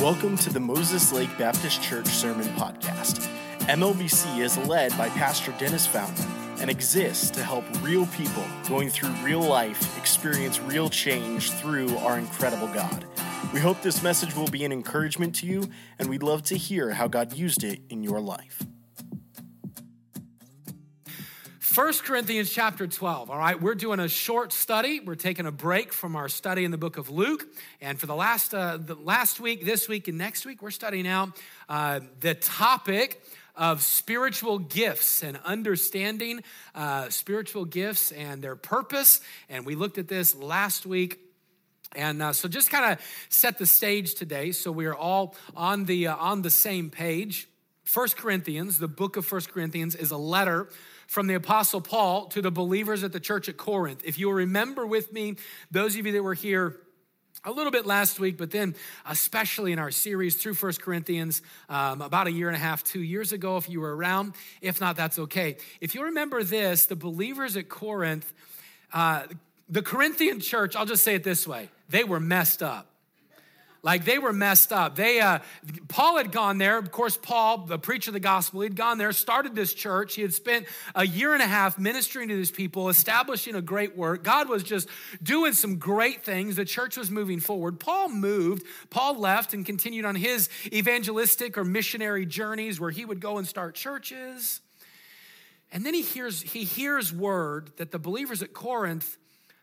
Welcome to the Moses Lake Baptist Church Sermon Podcast. MLBC is led by Pastor Dennis Fountain and exists to help real people going through real life experience real change through our incredible God. We hope this message will be an encouragement to you, and we'd love to hear how God used it in your life. 1 Corinthians chapter 12. All right, we're doing a short study. We're taking a break from our study in the book of Luke. And for the last, uh, the last week, this week, and next week, we're studying out uh, the topic of spiritual gifts and understanding uh, spiritual gifts and their purpose. And we looked at this last week. And uh, so, just kind of set the stage today, so we are all on the uh, on the same page. First Corinthians, the book of First Corinthians, is a letter from the Apostle Paul to the believers at the church at Corinth. If you'll remember with me, those of you that were here a little bit last week, but then especially in our series through First Corinthians um, about a year and a half, two years ago, if you were around. If not, that's okay. If you remember this, the believers at Corinth, uh, the Corinthian church, I'll just say it this way they were messed up. Like they were messed up. They, uh, Paul had gone there. Of course, Paul, the preacher of the gospel, he'd gone there, started this church. He had spent a year and a half ministering to these people, establishing a great work. God was just doing some great things. The church was moving forward. Paul moved. Paul left and continued on his evangelistic or missionary journeys where he would go and start churches. And then he hears, he hears word that the believers at Corinth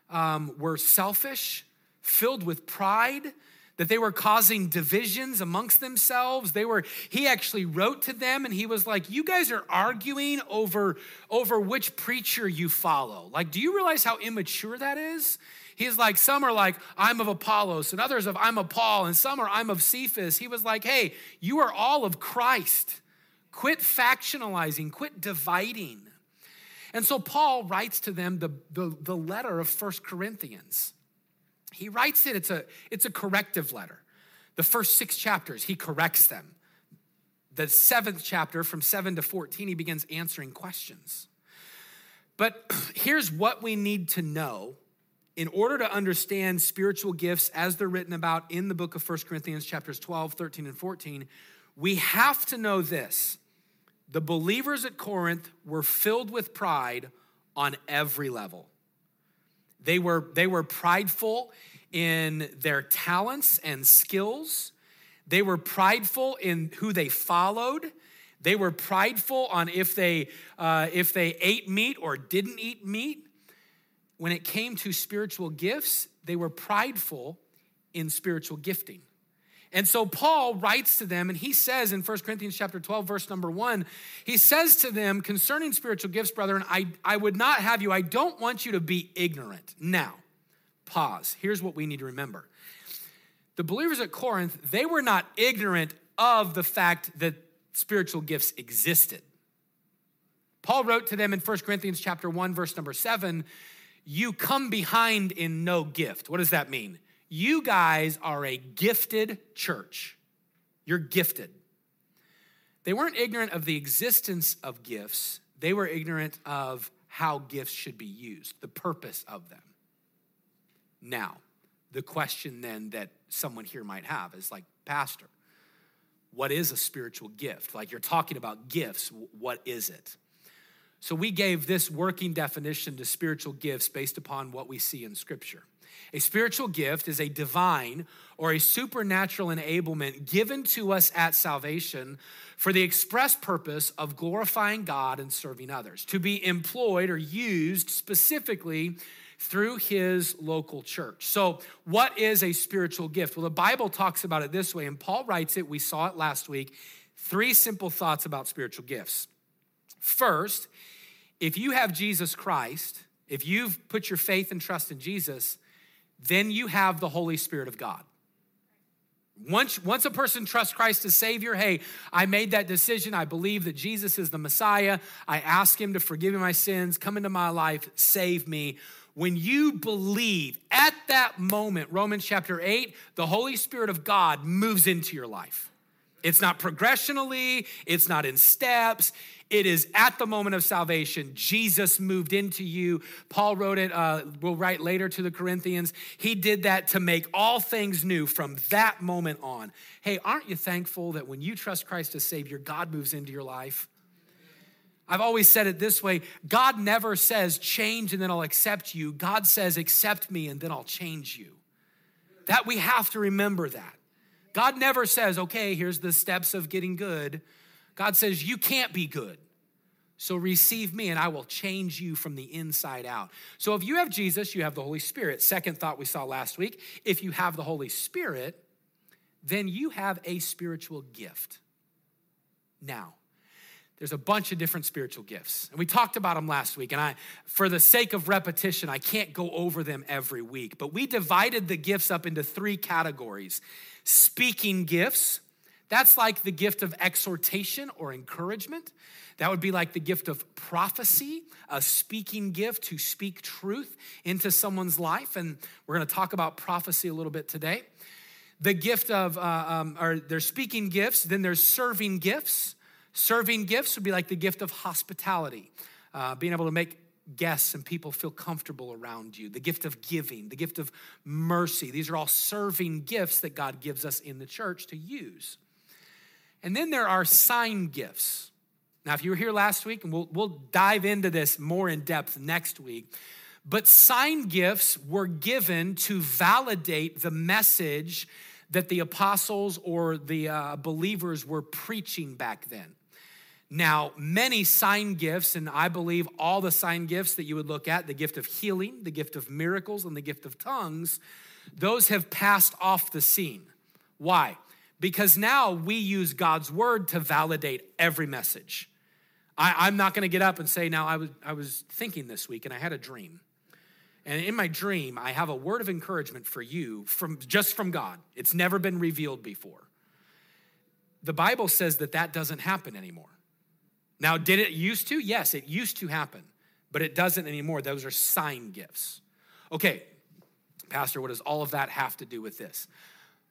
um, were selfish, filled with pride that they were causing divisions amongst themselves. They were he actually wrote to them and he was like you guys are arguing over over which preacher you follow. Like do you realize how immature that is? He's like some are like i'm of apollos and others of i'm of paul and some are i'm of cephas. He was like hey you are all of christ. Quit factionalizing quit dividing. And so paul writes to them the, the, the letter of First corinthians he writes it, it's a, it's a corrective letter. The first six chapters, he corrects them. The seventh chapter, from 7 to 14, he begins answering questions. But here's what we need to know in order to understand spiritual gifts as they're written about in the book of 1 Corinthians, chapters 12, 13, and 14. We have to know this the believers at Corinth were filled with pride on every level. They were, they were prideful in their talents and skills. They were prideful in who they followed. They were prideful on if they, uh, if they ate meat or didn't eat meat. When it came to spiritual gifts, they were prideful in spiritual gifting. And so Paul writes to them and he says in 1 Corinthians chapter 12 verse number 1, he says to them concerning spiritual gifts, brethren, I, I would not have you, I don't want you to be ignorant. Now, pause. Here's what we need to remember. The believers at Corinth, they were not ignorant of the fact that spiritual gifts existed. Paul wrote to them in 1 Corinthians chapter 1 verse number 7, you come behind in no gift. What does that mean? You guys are a gifted church. You're gifted. They weren't ignorant of the existence of gifts, they were ignorant of how gifts should be used, the purpose of them. Now, the question then that someone here might have is like, Pastor, what is a spiritual gift? Like you're talking about gifts, what is it? So we gave this working definition to spiritual gifts based upon what we see in Scripture. A spiritual gift is a divine or a supernatural enablement given to us at salvation for the express purpose of glorifying God and serving others, to be employed or used specifically through his local church. So, what is a spiritual gift? Well, the Bible talks about it this way, and Paul writes it, we saw it last week. Three simple thoughts about spiritual gifts. First, if you have Jesus Christ, if you've put your faith and trust in Jesus, then you have the Holy Spirit of God. Once, once a person trusts Christ as Savior, hey, I made that decision. I believe that Jesus is the Messiah. I ask Him to forgive me my sins, come into my life, save me. When you believe at that moment, Romans chapter 8, the Holy Spirit of God moves into your life. It's not progressionally, it's not in steps. It is at the moment of salvation. Jesus moved into you. Paul wrote it, uh, we'll write later to the Corinthians. He did that to make all things new from that moment on. Hey, aren't you thankful that when you trust Christ as Savior, God moves into your life? I've always said it this way God never says, change and then I'll accept you. God says, accept me and then I'll change you. That we have to remember that. God never says, okay, here's the steps of getting good. God says, you can't be good. So receive me and I will change you from the inside out. So if you have Jesus, you have the Holy Spirit. Second thought we saw last week if you have the Holy Spirit, then you have a spiritual gift. Now, there's a bunch of different spiritual gifts. And we talked about them last week. And I, for the sake of repetition, I can't go over them every week. But we divided the gifts up into three categories speaking gifts. That's like the gift of exhortation or encouragement. That would be like the gift of prophecy, a speaking gift to speak truth into someone's life. And we're going to talk about prophecy a little bit today. The gift of, uh, um, or there's speaking gifts, then there's serving gifts. Serving gifts would be like the gift of hospitality, uh, being able to make guests and people feel comfortable around you, the gift of giving, the gift of mercy. These are all serving gifts that God gives us in the church to use. And then there are sign gifts. Now, if you were here last week, and we'll, we'll dive into this more in depth next week, but sign gifts were given to validate the message that the apostles or the uh, believers were preaching back then. Now, many sign gifts, and I believe all the sign gifts that you would look at the gift of healing, the gift of miracles, and the gift of tongues those have passed off the scene. Why? Because now we use God's word to validate every message. I, am not going to get up and say, Now, I was, I was thinking this week and I had a dream. And in my dream, I have a word of encouragement for you from just from God. It's never been revealed before. The Bible says that that doesn't happen anymore. Now, did it used to? Yes, it used to happen, but it doesn't anymore. Those are sign gifts. Okay, Pastor, what does all of that have to do with this?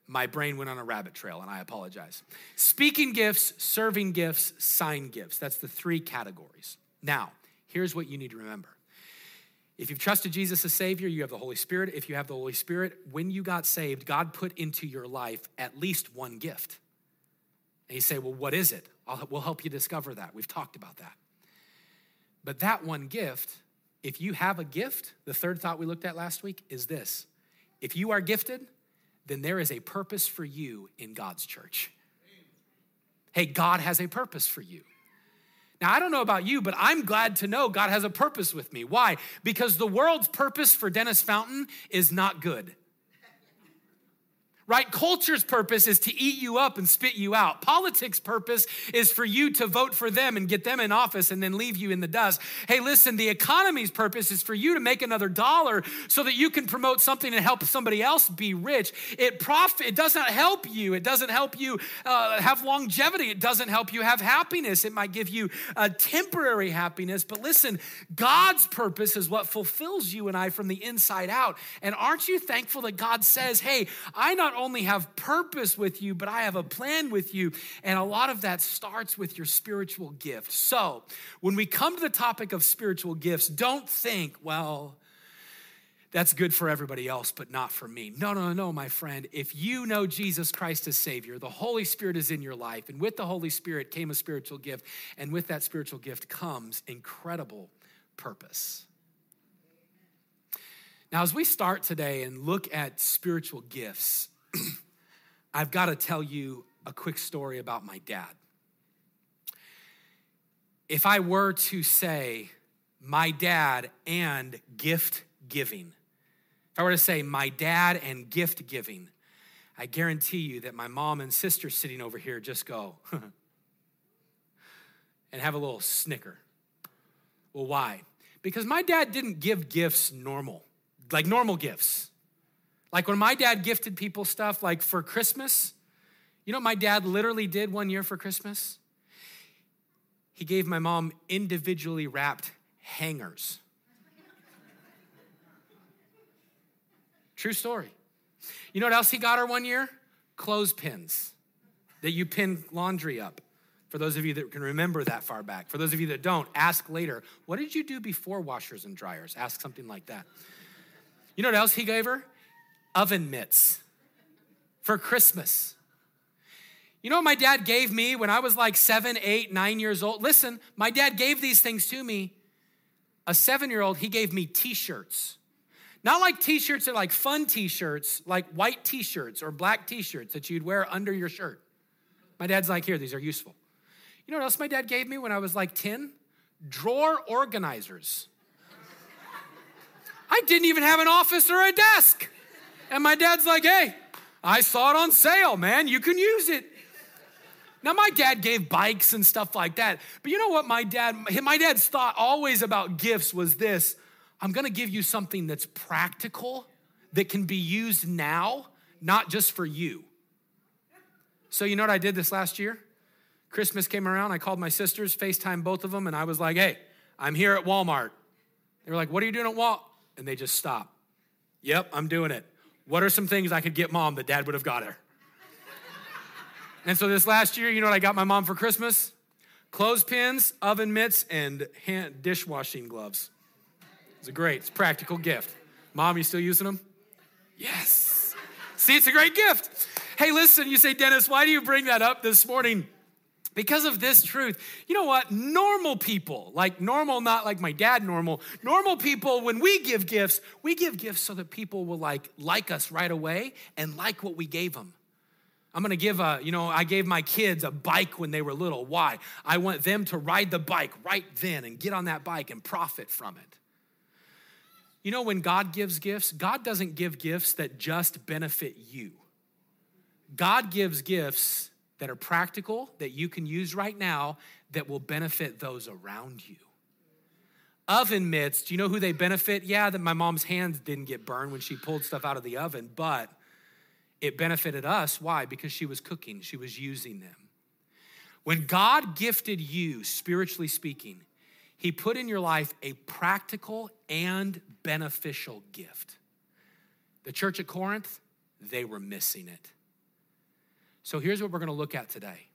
My brain went on a rabbit trail, and I apologize. Speaking gifts, serving gifts, sign gifts. That's the three categories. Now, here's what you need to remember. If you've trusted Jesus as Savior, you have the Holy Spirit. If you have the Holy Spirit, when you got saved, God put into your life at least one gift. And you say, well, what is it? I'll, we'll help you discover that. We've talked about that. But that one gift, if you have a gift, the third thought we looked at last week is this if you are gifted, then there is a purpose for you in God's church. Hey, God has a purpose for you. Now, I don't know about you, but I'm glad to know God has a purpose with me. Why? Because the world's purpose for Dennis Fountain is not good right? Culture's purpose is to eat you up and spit you out. Politics' purpose is for you to vote for them and get them in office and then leave you in the dust. Hey, listen, the economy's purpose is for you to make another dollar so that you can promote something and help somebody else be rich. It profit. It doesn't help you. It doesn't help you uh, have longevity. It doesn't help you have happiness. It might give you a temporary happiness. But listen, God's purpose is what fulfills you and I from the inside out. And aren't you thankful that God says, "Hey, I not not only have purpose with you, but I have a plan with you. And a lot of that starts with your spiritual gift. So when we come to the topic of spiritual gifts, don't think, well, that's good for everybody else, but not for me. No, no, no, my friend. If you know Jesus Christ as Savior, the Holy Spirit is in your life, and with the Holy Spirit came a spiritual gift, and with that spiritual gift comes incredible purpose. Now, as we start today and look at spiritual gifts, I've got to tell you a quick story about my dad. If I were to say my dad and gift giving, if I were to say my dad and gift giving, I guarantee you that my mom and sister sitting over here just go and have a little snicker. Well, why? Because my dad didn't give gifts normal, like normal gifts. Like when my dad gifted people stuff, like for Christmas, you know what my dad literally did one year for Christmas? He gave my mom individually wrapped hangers. True story. You know what else he got her one year? Clothespins. that you pin laundry up. For those of you that can remember that far back. For those of you that don't, ask later, what did you do before washers and dryers? Ask something like that. You know what else he gave her? Oven mitts for Christmas. You know what my dad gave me when I was like seven, eight, nine years old? Listen, my dad gave these things to me. A seven year old, he gave me t shirts. Not like t shirts that are like fun t shirts, like white t shirts or black t shirts that you'd wear under your shirt. My dad's like, here, these are useful. You know what else my dad gave me when I was like 10? Drawer organizers. I didn't even have an office or a desk. And my dad's like, hey, I saw it on sale, man. You can use it. Now, my dad gave bikes and stuff like that. But you know what my dad, my dad's thought always about gifts was this I'm gonna give you something that's practical, that can be used now, not just for you. So, you know what I did this last year? Christmas came around, I called my sisters, FaceTime both of them, and I was like, hey, I'm here at Walmart. They were like, what are you doing at Walmart? And they just stopped. Yep, I'm doing it. What are some things I could get mom that dad would have got her? and so this last year, you know what I got my mom for Christmas? Clothespins, oven mitts, and hand dishwashing gloves. It's a great, it's a practical gift. Mom, you still using them? Yes. See, it's a great gift. Hey, listen, you say, Dennis, why do you bring that up this morning? Because of this truth. You know what? Normal people, like normal, not like my dad normal, normal people, when we give gifts, we give gifts so that people will like like us right away and like what we gave them. I'm gonna give a, you know, I gave my kids a bike when they were little. Why? I want them to ride the bike right then and get on that bike and profit from it. You know, when God gives gifts, God doesn't give gifts that just benefit you. God gives gifts that are practical, that you can use right now, that will benefit those around you. Oven mitts, do you know who they benefit? Yeah, that my mom's hands didn't get burned when she pulled stuff out of the oven, but it benefited us. Why? Because she was cooking, she was using them. When God gifted you, spiritually speaking, He put in your life a practical and beneficial gift. The church at Corinth, they were missing it. So here's what we're going to look at today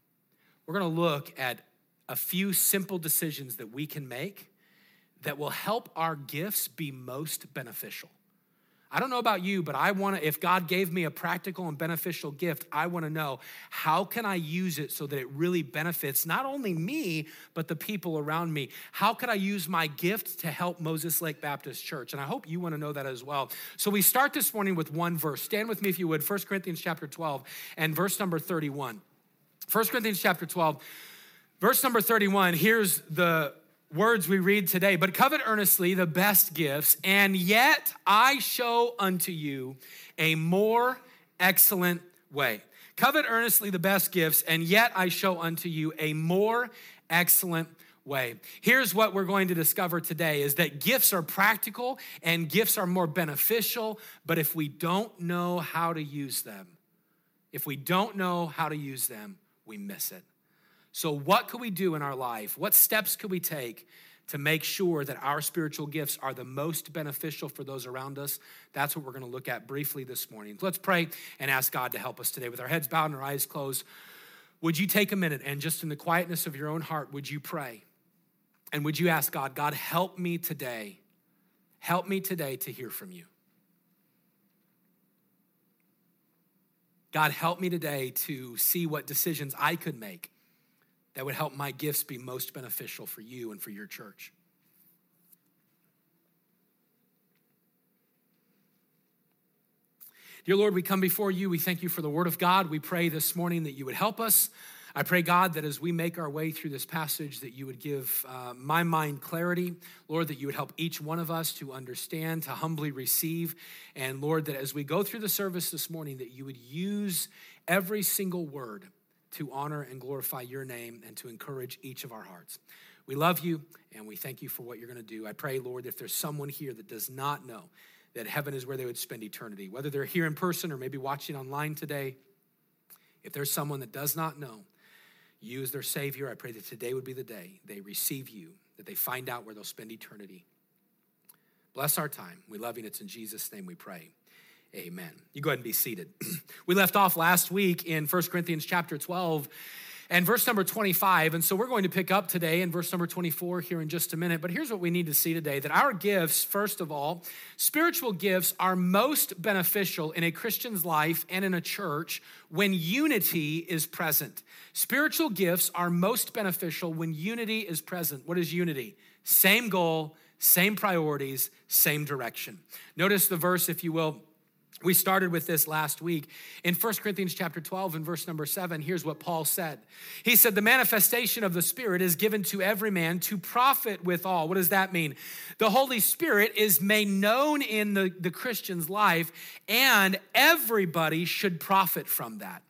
we're going to look at a few simple decisions that we can make that will help our gifts be most beneficial. I don't know about you, but I want to, if God gave me a practical and beneficial gift, I want to know how can I use it so that it really benefits not only me, but the people around me? How can I use my gift to help Moses Lake Baptist Church? And I hope you want to know that as well. So we start this morning with one verse. Stand with me if you would, 1 Corinthians chapter 12 and verse number 31. 1 Corinthians chapter 12, verse number 31, here's the words we read today, but covet earnestly the best gifts, and yet I show unto you a more excellent way. Covet earnestly the best gifts, and yet I show unto you a more excellent way. Here's what we're going to discover today is that gifts are practical and gifts are more beneficial, but if we don't know how to use them, if we don't know how to use them, we miss it. So, what could we do in our life? What steps could we take to make sure that our spiritual gifts are the most beneficial for those around us? That's what we're going to look at briefly this morning. Let's pray and ask God to help us today. With our heads bowed and our eyes closed, would you take a minute and just in the quietness of your own heart, would you pray? And would you ask God, God, help me today? Help me today to hear from you. God, help me today to see what decisions I could make that would help my gifts be most beneficial for you and for your church. Dear Lord, we come before you. We thank you for the word of God. We pray this morning that you would help us. I pray, God, that as we make our way through this passage, that you would give uh, my mind clarity. Lord, that you would help each one of us to understand, to humbly receive. And Lord, that as we go through the service this morning, that you would use every single word to honor and glorify your name and to encourage each of our hearts. We love you and we thank you for what you're going to do. I pray, Lord, if there's someone here that does not know that heaven is where they would spend eternity, whether they're here in person or maybe watching online today, if there's someone that does not know you as their Savior, I pray that today would be the day they receive you, that they find out where they'll spend eternity. Bless our time. We love you, and it's in Jesus' name we pray. Amen. You go ahead and be seated. we left off last week in 1 Corinthians chapter 12 and verse number 25. And so we're going to pick up today in verse number 24 here in just a minute. But here's what we need to see today that our gifts, first of all, spiritual gifts are most beneficial in a Christian's life and in a church when unity is present. Spiritual gifts are most beneficial when unity is present. What is unity? Same goal, same priorities, same direction. Notice the verse, if you will. We started with this last week. In 1 Corinthians chapter 12 and verse number 7, here's what Paul said. He said, The manifestation of the Spirit is given to every man to profit withal. What does that mean? The Holy Spirit is made known in the, the Christian's life, and everybody should profit from that.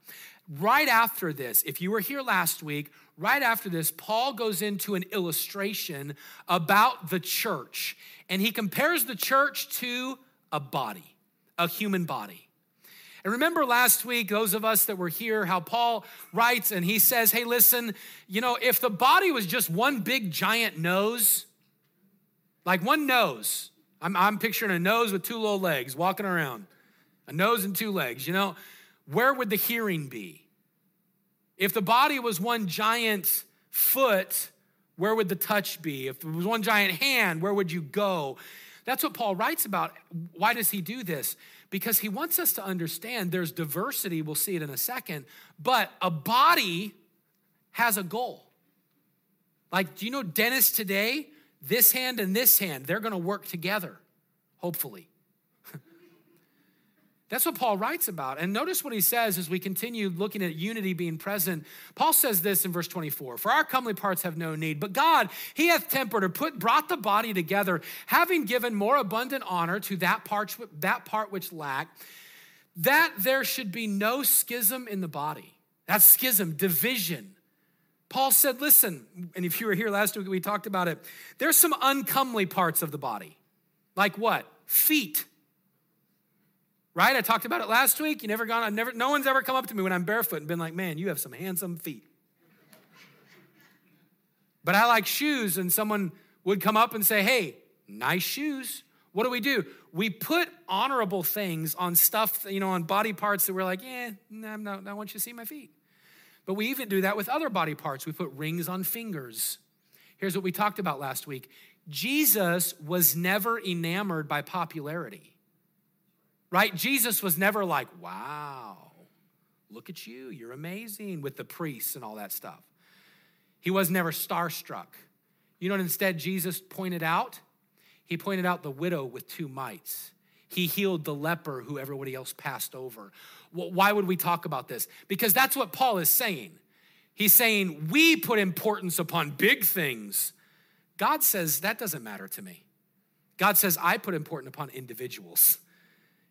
Right after this, if you were here last week, right after this, Paul goes into an illustration about the church, and he compares the church to a body a human body. And remember last week, those of us that were here, how Paul writes and he says, Hey, listen, you know, if the body was just one big giant nose, like one nose, I'm, I'm picturing a nose with two little legs walking around, a nose and two legs, you know, where would the hearing be? If the body was one giant foot, where would the touch be? If it was one giant hand, where would you go? That's what Paul writes about. Why does he do this? Because he wants us to understand there's diversity, we'll see it in a second, but a body has a goal. Like, do you know dentists today? This hand and this hand, they're gonna work together, hopefully. That's what Paul writes about. And notice what he says as we continue looking at unity being present. Paul says this in verse 24 For our comely parts have no need, but God, he hath tempered or put, brought the body together, having given more abundant honor to that part, that part which lacked, that there should be no schism in the body. That's schism, division. Paul said, Listen, and if you were here last week, we talked about it. There's some uncomely parts of the body. Like what? Feet Right? I talked about it last week. You never gone, I've never, no one's ever come up to me when I'm barefoot and been like, man, you have some handsome feet. but I like shoes, and someone would come up and say, hey, nice shoes. What do we do? We put honorable things on stuff, you know, on body parts that we're like, yeah, no, no, I want you to see my feet. But we even do that with other body parts. We put rings on fingers. Here's what we talked about last week Jesus was never enamored by popularity right? Jesus was never like, wow, look at you, you're amazing with the priests and all that stuff. He was never starstruck. You know what instead Jesus pointed out? He pointed out the widow with two mites. He healed the leper who everybody else passed over. Why would we talk about this? Because that's what Paul is saying. He's saying we put importance upon big things. God says that doesn't matter to me. God says I put importance upon individuals.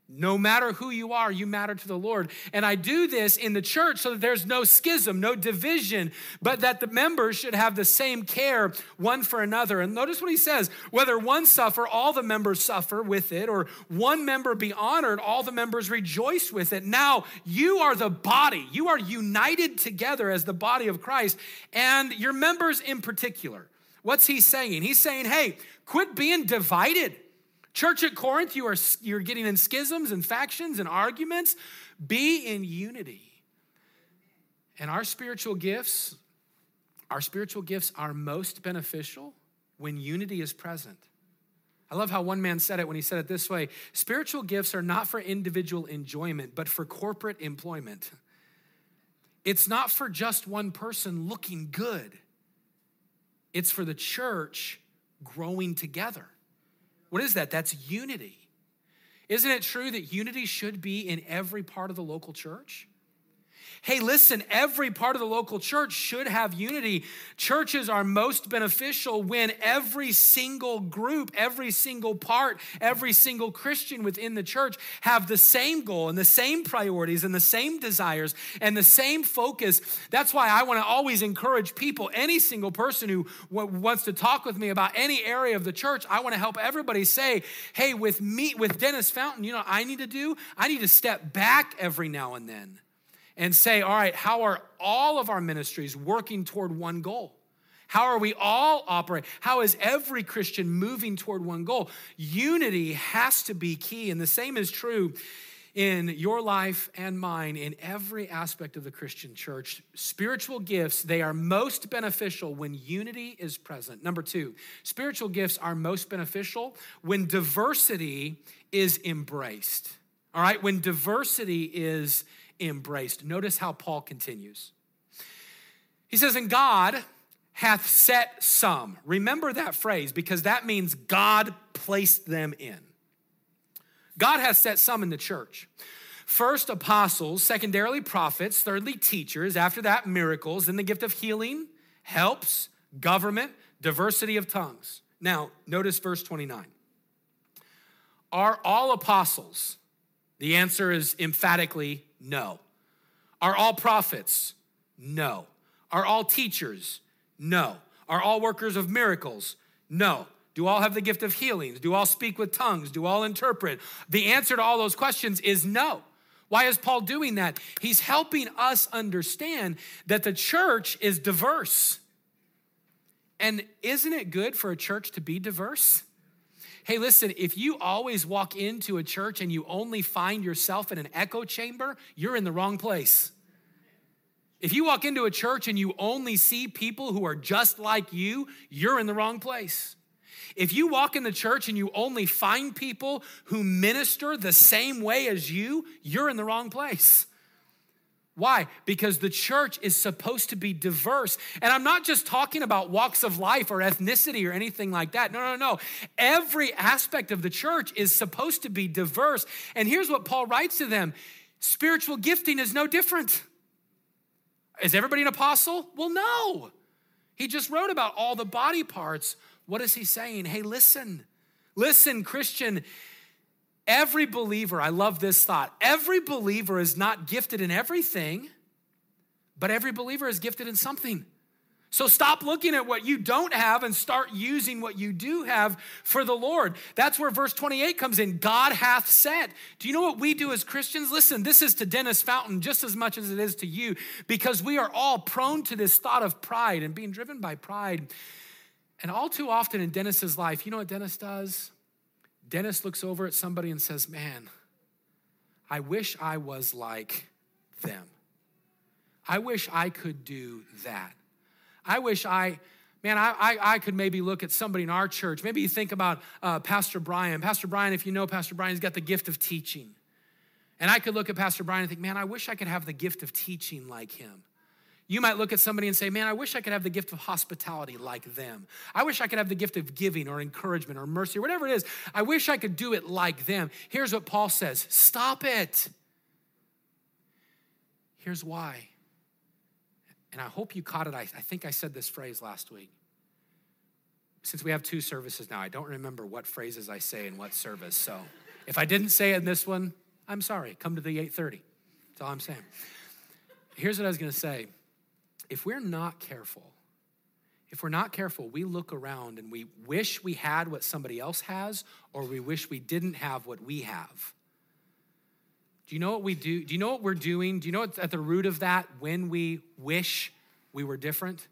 No matter who you are, you matter to the Lord. And I do this in the church so that there's no schism, no division, but that the members should have the same care one for another. And notice what he says whether one suffer, all the members suffer with it, or one member be honored, all the members rejoice with it. Now you are the body, you are united together as the body of Christ, and your members in particular. What's he saying? He's saying, hey, quit being divided. Church at Corinth, you are you're getting in schisms and factions and arguments. Be in unity. And our spiritual gifts, our spiritual gifts are most beneficial when unity is present. I love how one man said it when he said it this way spiritual gifts are not for individual enjoyment, but for corporate employment. It's not for just one person looking good, it's for the church growing together. What is that? That's unity. Isn't it true that unity should be in every part of the local church? Hey, listen, every part of the local church should have unity. Churches are most beneficial when every single group, every single part, every single Christian within the church have the same goal and the same priorities and the same desires and the same focus. That's why I want to always encourage people, any single person who wants to talk with me about any area of the church, I want to help everybody say, hey, with me, with Dennis Fountain, you know, I need to do, I need to step back every now and then and say, all right, how are all of our ministries working toward one goal? How are we all operating? How is every Christian moving toward one goal? Unity has to be key. And the same is true in your life and mine in every aspect of the Christian church. Spiritual gifts, they are most beneficial when unity is present. Number two, spiritual gifts are most beneficial when diversity is embraced. All right, when diversity is embraced. Notice how Paul continues. He says, And God hath set some. Remember that phrase because that means God placed them in. God has set some in the church. First, apostles, secondarily, prophets, thirdly, teachers, after that, miracles, then the gift of healing, helps, government, diversity of tongues. Now, notice verse 29. Are all apostles? The answer is emphatically no. Are all prophets? No. Are all teachers? No. Are all workers of miracles? No. Do all have the gift of healings? Do all speak with tongues? Do all interpret? The answer to all those questions is no. Why is Paul doing that? He's helping us understand that the church is diverse. And isn't it good for a church to be diverse? Hey, listen, if you always walk into a church and you only find yourself in an echo chamber, you're in the wrong place. If you walk into a church and you only see people who are just like you, you're in the wrong place. If you walk in the church and you only find people who minister the same way as you, you're in the wrong place. Why? Because the church is supposed to be diverse. And I'm not just talking about walks of life or ethnicity or anything like that. No, no, no. Every aspect of the church is supposed to be diverse. And here's what Paul writes to them spiritual gifting is no different. Is everybody an apostle? Well, no. He just wrote about all the body parts what is he saying? Hey, listen, listen, Christian. Every believer, I love this thought, every believer is not gifted in everything, but every believer is gifted in something. So stop looking at what you don't have and start using what you do have for the Lord. That's where verse 28 comes in. God hath said. Do you know what we do as Christians? Listen, this is to Dennis Fountain just as much as it is to you because we are all prone to this thought of pride and being driven by pride. And all too often in Dennis's life, you know what Dennis does? Dennis looks over at somebody and says, Man, I wish I was like them. I wish I could do that. I wish I, man, I, I, I could maybe look at somebody in our church. Maybe you think about uh, Pastor Brian. Pastor Brian, if you know Pastor Brian, he's got the gift of teaching. And I could look at Pastor Brian and think, man, I wish I could have the gift of teaching like him. You might look at somebody and say, Man, I wish I could have the gift of hospitality like them. I wish I could have the gift of giving or encouragement or mercy or whatever it is. I wish I could do it like them. Here's what Paul says Stop it. Here's why. And I hope you caught it. I, I think I said this phrase last week. Since we have two services now, I don't remember what phrases I say in what service. So if I didn't say it in this one, I'm sorry. Come to the 8:30. That's all I'm saying. Here's what I was going to say if we're not careful, if we're not careful, we look around and we wish we had what somebody else has, or we wish we didn't have what we have. Do you know what we do? Do you know what we're doing? Do you know what's at the root of that when we wish we were different?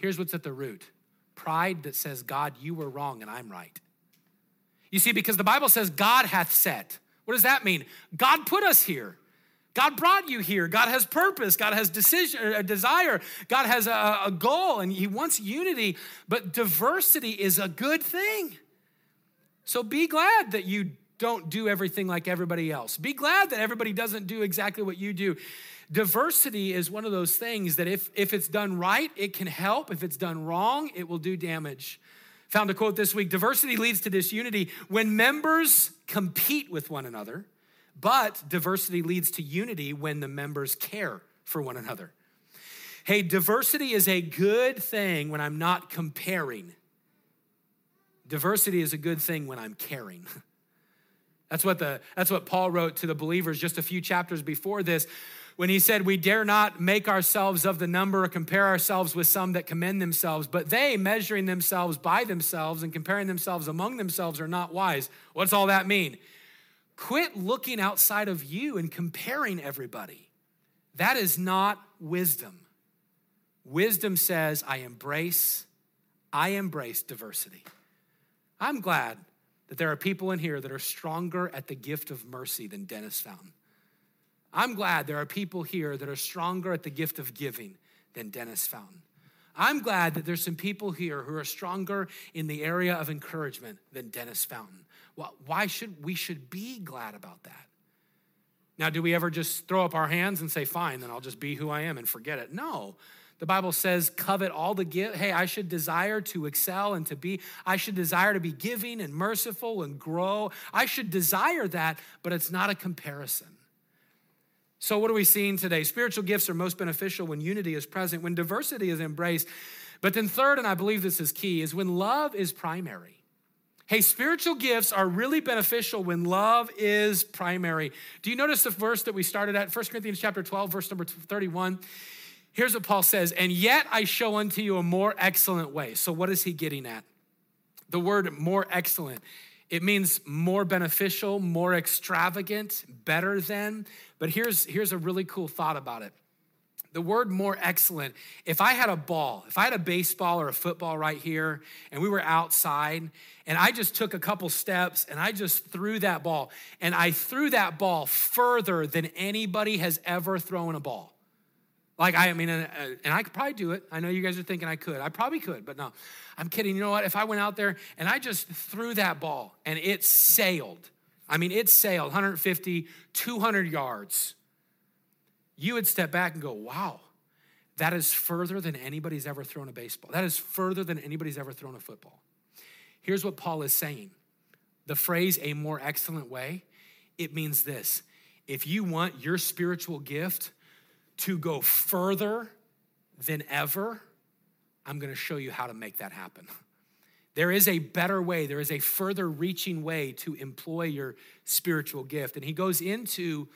Here's what's at the root pride that says, God, you were wrong and I'm right. You see, because the Bible says, God hath set. What does that mean? God put us here. God brought you here. God has purpose. God has decision, uh, a desire. God has a, a goal, and He wants unity. But diversity is a good thing. So be glad that you don't do everything like everybody else. Be glad that everybody doesn't do exactly what you do. Diversity is one of those things that if, if it's done right, it can help. If it's done wrong, it will do damage. Found a quote this week diversity leads to disunity. When members compete with one another, but diversity leads to unity when the members care for one another. Hey, diversity is a good thing when I'm not comparing. Diversity is a good thing when I'm caring. That's what, the, that's what Paul wrote to the believers just a few chapters before this when he said, We dare not make ourselves of the number or compare ourselves with some that commend themselves, but they, measuring themselves by themselves and comparing themselves among themselves, are not wise. What's all that mean? Quit looking outside of you and comparing everybody. That is not wisdom. Wisdom says, I embrace, I embrace diversity. I'm glad that there are people in here that are stronger at the gift of mercy than Dennis Fountain. I'm glad there are people here that are stronger at the gift of giving than Dennis Fountain. I'm glad that there's some people here who are stronger in the area of encouragement than Dennis Fountain. Why should we should be glad about that? Now, do we ever just throw up our hands and say, fine, then I'll just be who I am and forget it? No. The Bible says, covet all the gift. Hey, I should desire to excel and to be, I should desire to be giving and merciful and grow. I should desire that, but it's not a comparison. So, what are we seeing today? Spiritual gifts are most beneficial when unity is present, when diversity is embraced. But then, third, and I believe this is key, is when love is primary. Hey, spiritual gifts are really beneficial when love is primary. Do you notice the verse that we started at, 1 Corinthians chapter 12, verse number 31? Here's what Paul says, and yet I show unto you a more excellent way. So, what is he getting at? The word more excellent. It means more beneficial, more extravagant, better than. But here's, here's a really cool thought about it the word more excellent, if I had a ball, if I had a baseball or a football right here, and we were outside, and I just took a couple steps and I just threw that ball, and I threw that ball further than anybody has ever thrown a ball. Like, I mean, and, uh, I could probably do it. I know you guys are thinking I could. I probably could, but no, I'm kidding. You know what? If I went out there and I just threw that ball and it sailed, I mean, it sailed 150, 200 yards you would step back and go, wow, that is further than anybody's ever thrown a baseball. That is further than anybody's ever thrown a football. Here's what Paul is saying the phrase a more excellent way, it means this. If you want your spiritual gift to go further than ever, I'm gonna show you how to make that happen. There is a better way, there is a further reaching way to employ your spiritual gift. And he goes into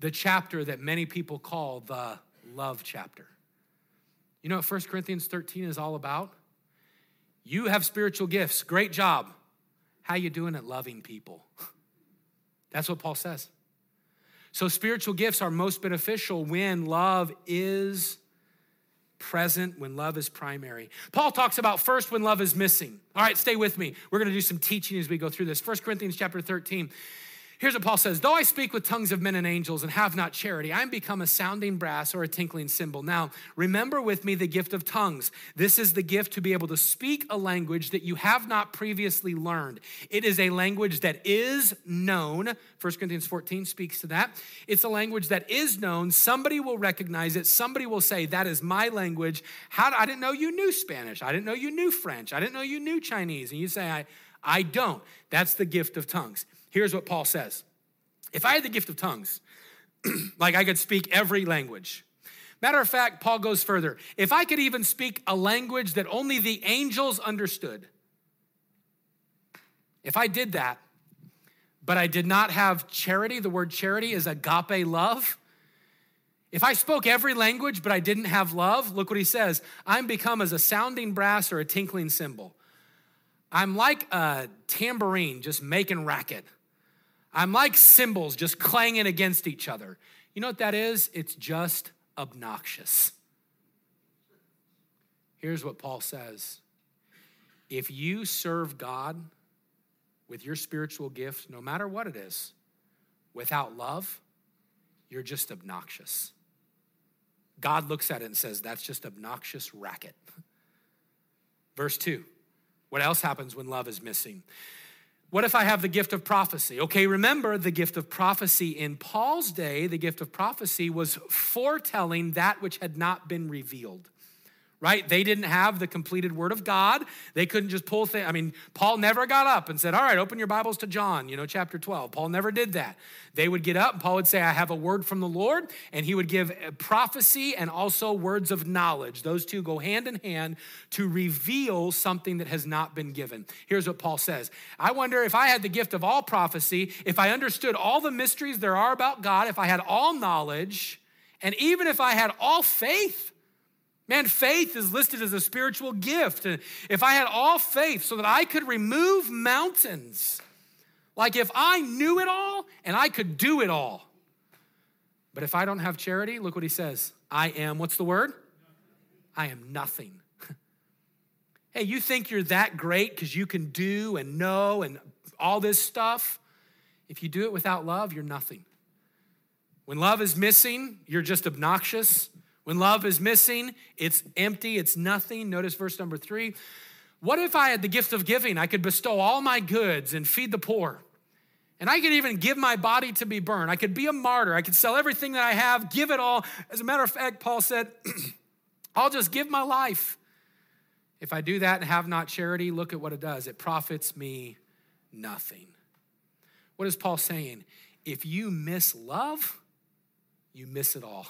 the chapter that many people call the love chapter. You know what 1 Corinthians 13 is all about? You have spiritual gifts. Great job. How you doing at loving people? That's what Paul says. So spiritual gifts are most beneficial when love is present, when love is primary. Paul talks about first when love is missing. All right, stay with me. We're going to do some teaching as we go through this. 1 Corinthians chapter 13. Here's what Paul says Though I speak with tongues of men and angels and have not charity, I am become a sounding brass or a tinkling cymbal. Now, remember with me the gift of tongues. This is the gift to be able to speak a language that you have not previously learned. It is a language that is known. 1 Corinthians 14 speaks to that. It's a language that is known. Somebody will recognize it. Somebody will say, That is my language. How I didn't know you knew Spanish. I didn't know you knew French. I didn't know you knew Chinese. And you say, I, I don't. That's the gift of tongues. Here's what Paul says If I had the gift of tongues, like I could speak every language, matter of fact, Paul goes further. If I could even speak a language that only the angels understood, if I did that, but I did not have charity, the word charity is agape love. If I spoke every language, but I didn't have love, look what he says I'm become as a sounding brass or a tinkling cymbal. I'm like a tambourine just making racket. I'm like cymbals just clanging against each other. You know what that is? It's just obnoxious. Here's what Paul says If you serve God with your spiritual gift, no matter what it is, without love, you're just obnoxious. God looks at it and says, That's just obnoxious racket. Verse 2 What else happens when love is missing? What if I have the gift of prophecy? Okay, remember the gift of prophecy in Paul's day, the gift of prophecy was foretelling that which had not been revealed right? They didn't have the completed word of God. They couldn't just pull things. I mean, Paul never got up and said, All right, open your Bibles to John, you know, chapter 12. Paul never did that. They would get up, and Paul would say, I have a word from the Lord, and he would give uh, prophecy and also words of knowledge. Those two go hand in hand to reveal something that has not been given. Here's what Paul says I wonder if I had the gift of all prophecy, if I understood all the mysteries there are about God, if I had all knowledge, and even if I had all faith, Man, faith is listed as a spiritual gift. If I had all faith so that I could remove mountains, like if I knew it all and I could do it all. But if I don't have charity, look what he says I am, what's the word? I am nothing. hey, you think you're that great because you can do and know and all this stuff? If you do it without love, you're nothing. When love is missing, you're just obnoxious. When love is missing, it's empty, it's nothing. Notice verse number three. What if I had the gift of giving? I could bestow all my goods and feed the poor. And I could even give my body to be burned. I could be a martyr. I could sell everything that I have, give it all. As a matter of fact, Paul said, I'll just give my life. If I do that and have not charity, look at what it does. It profits me nothing. What is Paul saying? If you miss love, you miss it all.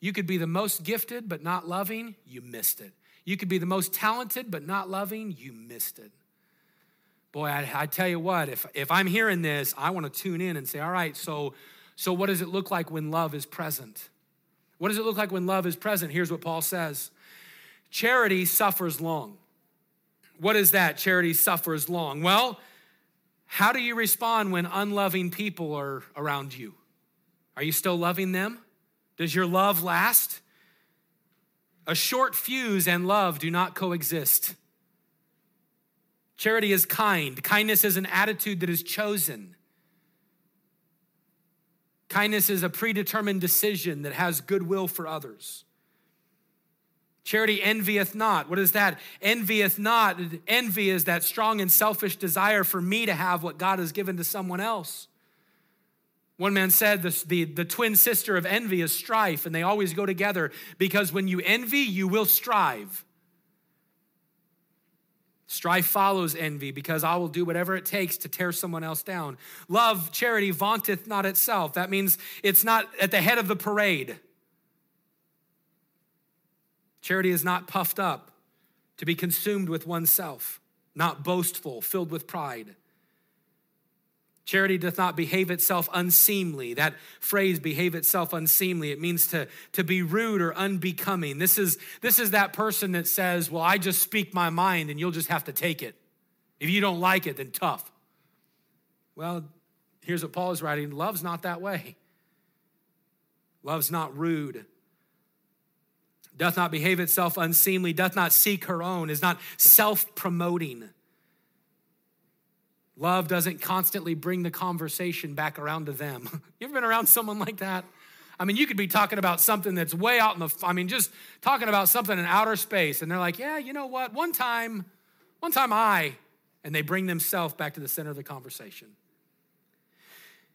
You could be the most gifted but not loving, you missed it. You could be the most talented but not loving, you missed it. Boy, I, I tell you what, if, if I'm hearing this, I want to tune in and say, all right, so, so what does it look like when love is present? What does it look like when love is present? Here's what Paul says Charity suffers long. What is that? Charity suffers long. Well, how do you respond when unloving people are around you? Are you still loving them? Does your love last? A short fuse and love do not coexist. Charity is kind. Kindness is an attitude that is chosen. Kindness is a predetermined decision that has goodwill for others. Charity envieth not. What is that? Envieth not. Envy is that strong and selfish desire for me to have what God has given to someone else. One man said the, the, the, twin sister of envy is strife, and they always go together because when you envy, you will strive. Strife follows envy because I will do whatever it takes to tear someone else down. Love, charity, vaunteth not itself. That means it's not at the head of the parade. Charity is not puffed up to be consumed with oneself, not boastful, filled with pride. Charity doth not behave itself unseemly. That phrase, behave itself unseemly, it means to, to be rude or unbecoming. This is, this is that person that says, Well, I just speak my mind and you'll just have to take it. If you don't like it, then tough. Well, here's what Paul is writing love's not that way. Love's not rude, doth not behave itself unseemly, doth not seek her own, is not self promoting. Love doesn't constantly bring the conversation back around to them. you ever been around someone like that? I mean, you could be talking about something that's way out in the, I mean, just talking about something in outer space, and they're like, yeah, you know what? One time, one time I, and they bring themselves back to the center of the conversation.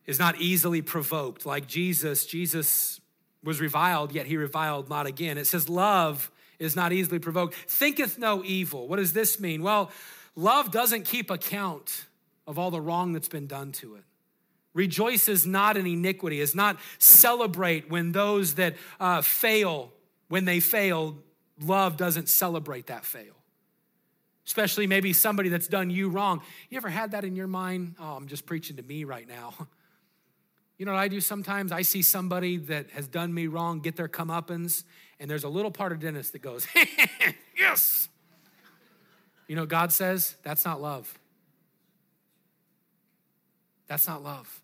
Is not easily provoked. Like Jesus, Jesus was reviled, yet he reviled not again. It says, love is not easily provoked, thinketh no evil. What does this mean? Well, love doesn't keep account of all the wrong that's been done to it. Rejoices not in iniquity, is not celebrate when those that uh, fail, when they fail, love doesn't celebrate that fail. Especially maybe somebody that's done you wrong. You ever had that in your mind? Oh, I'm just preaching to me right now. You know what I do sometimes? I see somebody that has done me wrong get their comeuppance, and there's a little part of Dennis that goes, yes. You know God says? That's not love. That's not love.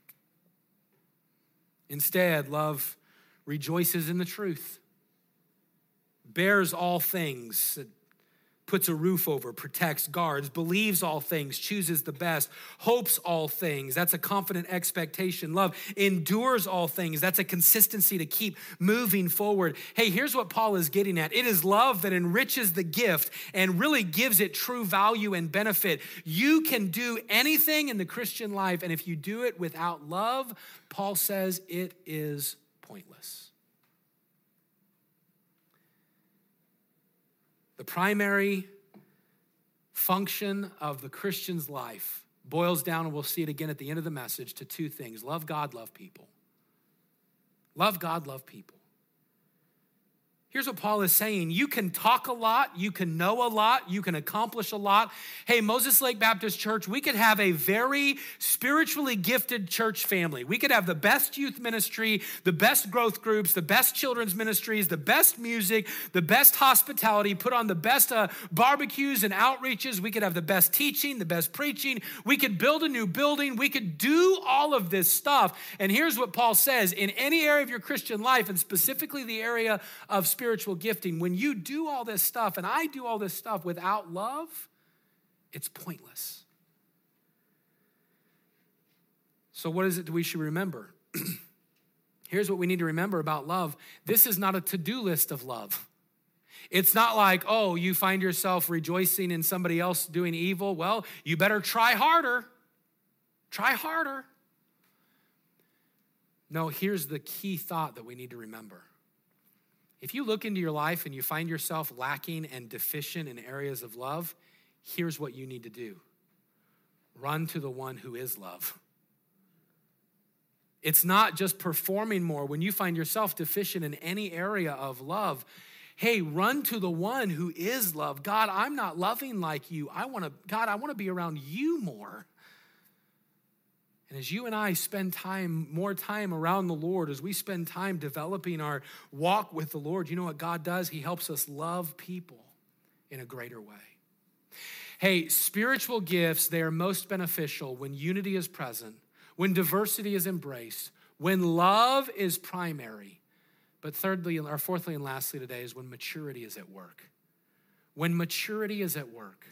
Instead, love rejoices in the truth, bears all things, puts a roof over, protects, guards, believes all things, chooses the best, hopes all things. That's a confident expectation. Love endures all things. That's a consistency to keep moving forward. Hey, here's what Paul is getting at it is love that enriches the gift and really gives it true value and benefit. You can do anything in the Christian life, and if you do it without love, Paul says it is pointless. The primary function of the Christian's life boils down, and we'll see it again at the end of the message, to two things love God, love people. Love God, love people. Here's what Paul is saying you can talk a lot, you can know a lot, you can accomplish a lot. Hey, Moses Lake Baptist Church, we could have a very spiritually gifted church family. We could have the best youth ministry, the best growth groups, the best children's ministries, the best music, the best hospitality, put on the best uh, barbecues and outreaches. We could have the best teaching, the best preaching. We could build a new building. We could do all of this stuff. And here's what Paul says in any area of your Christian life, and specifically the area of spiritual gifting, when you do all this stuff and I do all this stuff without love, it's pointless. So, what is it that we should remember? Here's what we need to remember about love this is not a to do list of love. It's not like, oh, you find yourself rejoicing in somebody else doing evil. Well, you better try harder. Try harder. No, here's the key thought that we need to remember. If you look into your life and you find yourself lacking and deficient in areas of love, here's what you need to do run to the one who is love. It's not just performing more. When you find yourself deficient in any area of love, hey, run to the one who is love. God, I'm not loving like you. I want to, God, I want to be around you more. And as you and I spend time, more time around the Lord, as we spend time developing our walk with the Lord, you know what God does? He helps us love people in a greater way. Hey, spiritual gifts, they are most beneficial when unity is present, when diversity is embraced, when love is primary. But thirdly, or fourthly, and lastly today is when maturity is at work. When maturity is at work.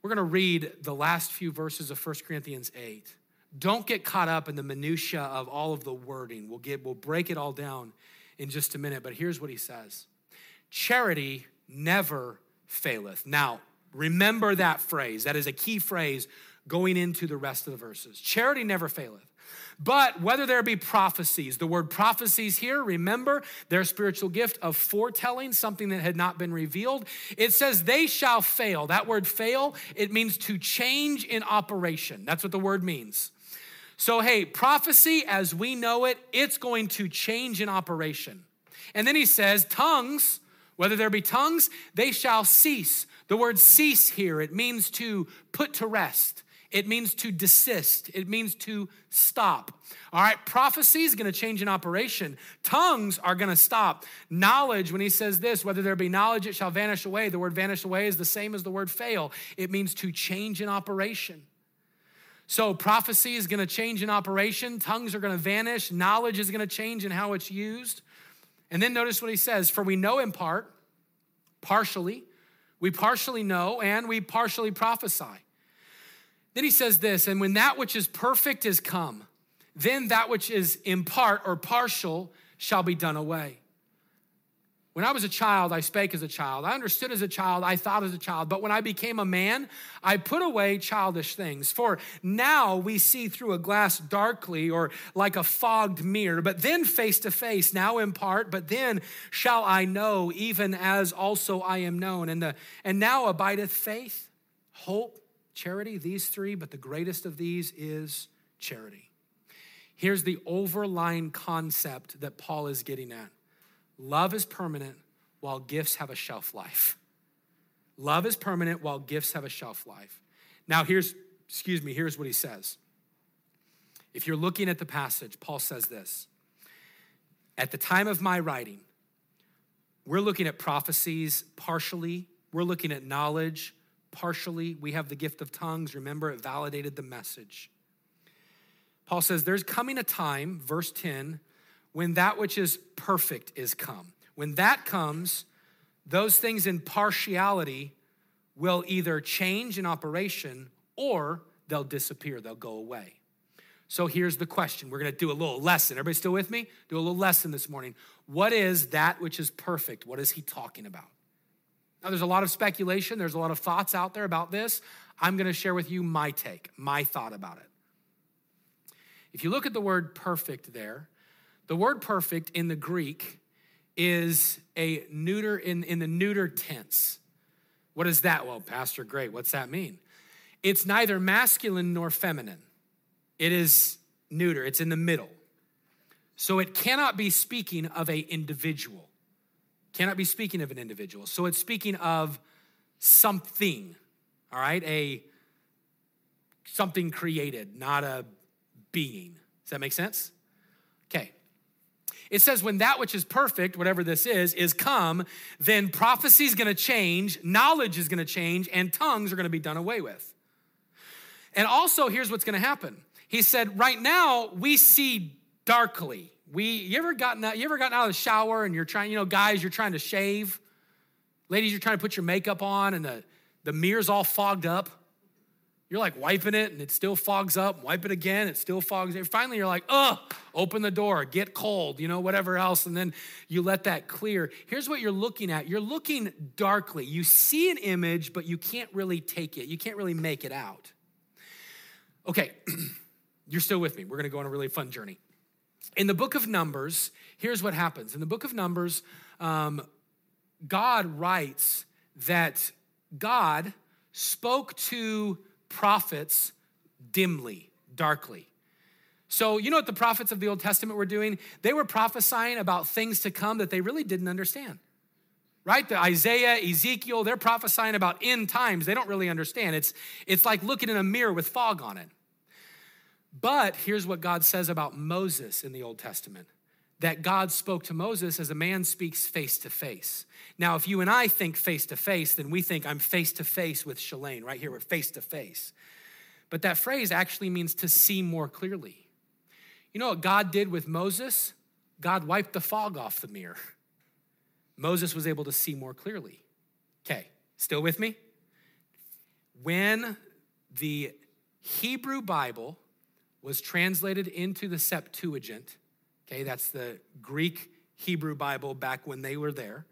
We're going to read the last few verses of 1 Corinthians 8. Don't get caught up in the minutia of all of the wording. We'll get we'll break it all down in just a minute, but here's what he says. Charity never faileth. Now, remember that phrase. That is a key phrase going into the rest of the verses. Charity never faileth. But whether there be prophecies, the word prophecies here, remember their spiritual gift of foretelling, something that had not been revealed. It says they shall fail. That word fail, it means to change in operation. That's what the word means. So, hey, prophecy as we know it, it's going to change in operation. And then he says, tongues, whether there be tongues, they shall cease. The word cease here, it means to put to rest. It means to desist. It means to stop. All right, prophecy is going to change in operation. Tongues are going to stop. Knowledge, when he says this, whether there be knowledge, it shall vanish away. The word vanish away is the same as the word fail. It means to change in operation. So prophecy is going to change in operation, tongues are going to vanish, knowledge is going to change in how it's used. And then notice what he says For we know in part, partially, we partially know, and we partially prophesy. Then he says this, and when that which is perfect is come, then that which is in part or partial shall be done away. When I was a child, I spake as a child. I understood as a child. I thought as a child. But when I became a man, I put away childish things. For now we see through a glass darkly or like a fogged mirror, but then face to face, now in part, but then shall I know, even as also I am known. And, the, and now abideth faith, hope, charity, these three, but the greatest of these is charity. Here's the overlying concept that Paul is getting at Love is permanent while gifts have a shelf life. Love is permanent while gifts have a shelf life. Now, here's, excuse me, here's what he says. If you're looking at the passage, Paul says this At the time of my writing, we're looking at prophecies partially, we're looking at knowledge partially. We have the gift of tongues. Remember, it validated the message. Paul says, There's coming a time, verse 10, when that which is perfect is come. When that comes, those things in partiality will either change in operation or they'll disappear, they'll go away. So here's the question. We're going to do a little lesson. Everybody still with me? Do a little lesson this morning. What is that which is perfect? What is he talking about? Now, there's a lot of speculation, there's a lot of thoughts out there about this. I'm going to share with you my take, my thought about it. If you look at the word perfect there, the word perfect in the Greek is a neuter in, in the neuter tense. What is that? Well, Pastor, great. What's that mean? It's neither masculine nor feminine. It is neuter. It's in the middle. So it cannot be speaking of a individual. Cannot be speaking of an individual. So it's speaking of something. All right? A something created, not a being. Does that make sense? It says, when that which is perfect, whatever this is, is come, then prophecy is going to change, knowledge is going to change, and tongues are going to be done away with. And also, here's what's going to happen. He said, right now we see darkly. We, you ever gotten out, you ever gotten out of the shower and you're trying, you know, guys, you're trying to shave. Ladies, you're trying to put your makeup on and the, the mirror's all fogged up. You're like wiping it and it still fogs up, wipe it again, it still fogs. And finally, you're like, oh, open the door, get cold, you know, whatever else. And then you let that clear. Here's what you're looking at you're looking darkly. You see an image, but you can't really take it, you can't really make it out. Okay, you're still with me. We're to go on a really fun journey. In the book of Numbers, here's what happens. In the book of Numbers, um, God writes that God spoke to prophets dimly, darkly. So, you know what the prophets of the Old Testament were doing? They were prophesying about things to come that they really didn't understand. Right? The Isaiah, Ezekiel, they're prophesying about end times. They don't really understand. It's, it's like looking in a mirror with fog on it. But here's what God says about Moses in the Old Testament that God spoke to Moses as a man speaks face to face. Now, if you and I think face to face, then we think I'm face to face with Shalane. Right here, we're face to face. But that phrase actually means to see more clearly. You know what God did with Moses? God wiped the fog off the mirror. Moses was able to see more clearly. Okay, still with me? When the Hebrew Bible was translated into the Septuagint, okay, that's the Greek Hebrew Bible back when they were there.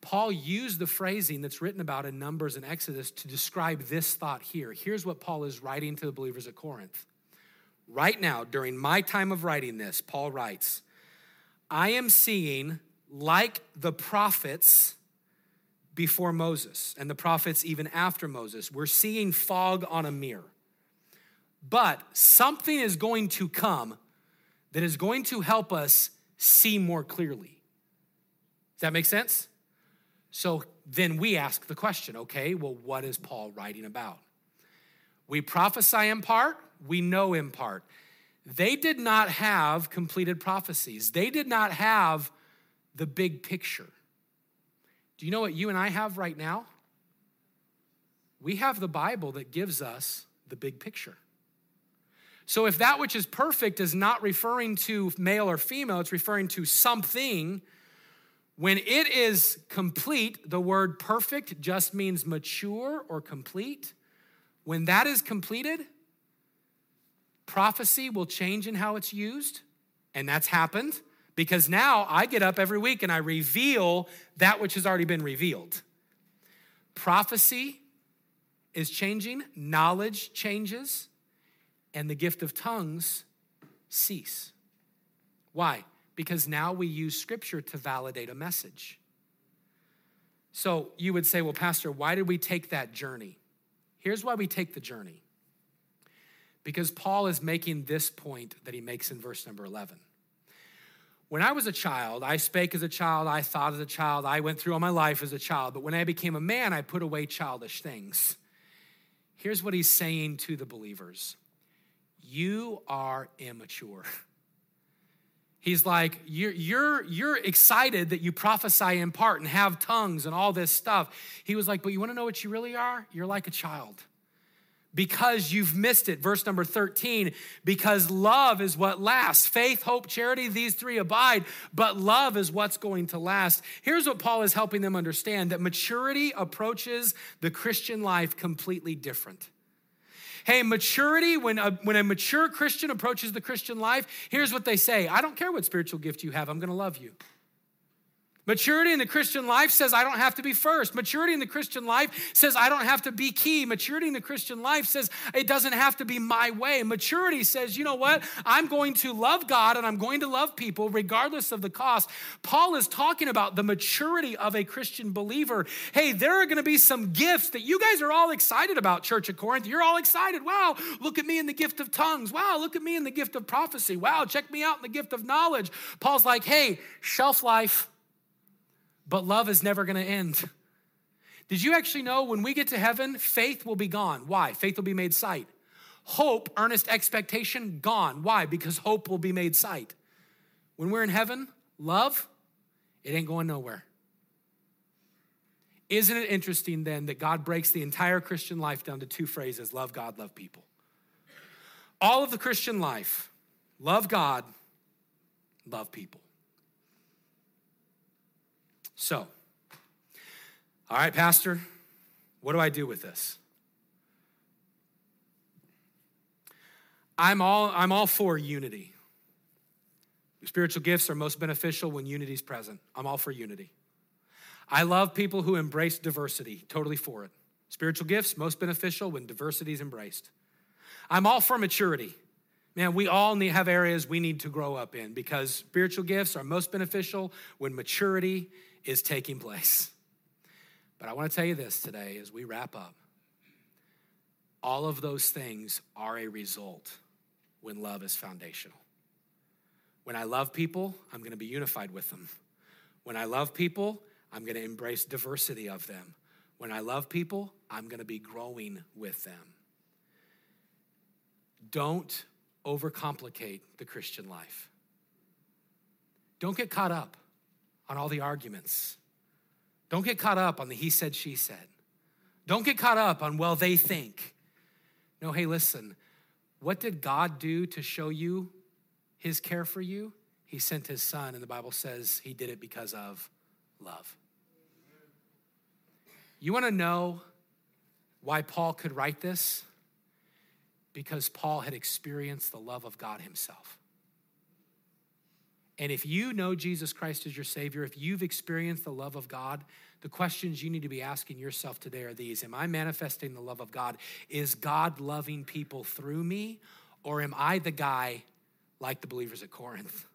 Paul used the phrasing that's written about in Numbers and Exodus to describe this thought here. Here's what Paul is writing to the believers at Corinth. Right now, during my time of writing this, Paul writes, I am seeing, like the prophets before Moses and the prophets even after Moses, we're seeing fog on a mirror. But something is going to come that is going to help us see more clearly. Does that make sense? So then we ask the question okay, well, what is Paul writing about? We prophesy in part, we know in part. They did not have completed prophecies, they did not have the big picture. Do you know what you and I have right now? We have the Bible that gives us the big picture. So if that which is perfect is not referring to male or female, it's referring to something. When it is complete, the word perfect just means mature or complete. When that is completed, prophecy will change in how it's used. And that's happened because now I get up every week and I reveal that which has already been revealed. Prophecy is changing, knowledge changes and the gift of tongues cease. Why? Because now we use scripture to validate a message. So you would say, well, Pastor, why did we take that journey? Here's why we take the journey. Because Paul is making this point that he makes in verse number 11. When I was a child, I spake as a child, I thought as a child, I went through all my life as a child, but when I became a man, I put away childish things. Here's what he's saying to the believers you are immature. He's like, you're, you're, you're excited that you prophesy in part and have tongues and all this stuff. He was like, but you wanna know what you really are? You're like a child because you've missed it. Verse number 13, because love is what lasts. Faith, hope, charity, these three abide, but love is what's going to last. Here's what Paul is helping them understand that maturity approaches the Christian life completely different. Hey, maturity, when a, when a mature Christian approaches the Christian life, here's what they say I don't care what spiritual gift you have, I'm gonna love you. Maturity in the Christian life says, I don't have to be first. Maturity in the Christian life says, I don't have to be key. Maturity in the Christian life says, it doesn't have to be my way. Maturity says, you know what? I'm going to love God and I'm going to love people regardless of the cost. Paul is talking about the maturity of a Christian believer. Hey, there are going to be some gifts that you guys are all excited about, Church of Corinth. You're all excited. Wow, look at me in the gift of tongues. Wow, look at me in the gift of prophecy. Wow, check me out in the gift of knowledge. Paul's like, hey, shelf life but love is never going to end. Did you actually know when we get to heaven, faith will be gone? Why? Faith will be made sight. Hope, earnest expectation, gone. Why? Because hope will be made sight. When we're in heaven, love, it ain't going nowhere. Isn't it interesting then that God breaks the entire Christian life down to two phrases love God, love people? All of the Christian life, love God, love people. So, all right, Pastor, what do I do with this? I'm all, I'm all for unity. Spiritual gifts are most beneficial when unity is present. I'm all for unity. I love people who embrace diversity, totally for it. Spiritual gifts, most beneficial when diversity is embraced. I'm all for maturity. Man, we all need, have areas we need to grow up in because spiritual gifts are most beneficial when maturity is taking place. But I want to tell you this today as we wrap up. All of those things are a result when love is foundational. When I love people, I'm going to be unified with them. When I love people, I'm going to embrace diversity of them. When I love people, I'm going to be growing with them. Don't overcomplicate the Christian life. Don't get caught up on all the arguments. Don't get caught up on the he said, she said. Don't get caught up on, well, they think. No, hey, listen, what did God do to show you his care for you? He sent his son, and the Bible says he did it because of love. You want to know why Paul could write this? Because Paul had experienced the love of God himself. And if you know Jesus Christ as your Savior, if you've experienced the love of God, the questions you need to be asking yourself today are these Am I manifesting the love of God? Is God loving people through me? Or am I the guy like the believers at Corinth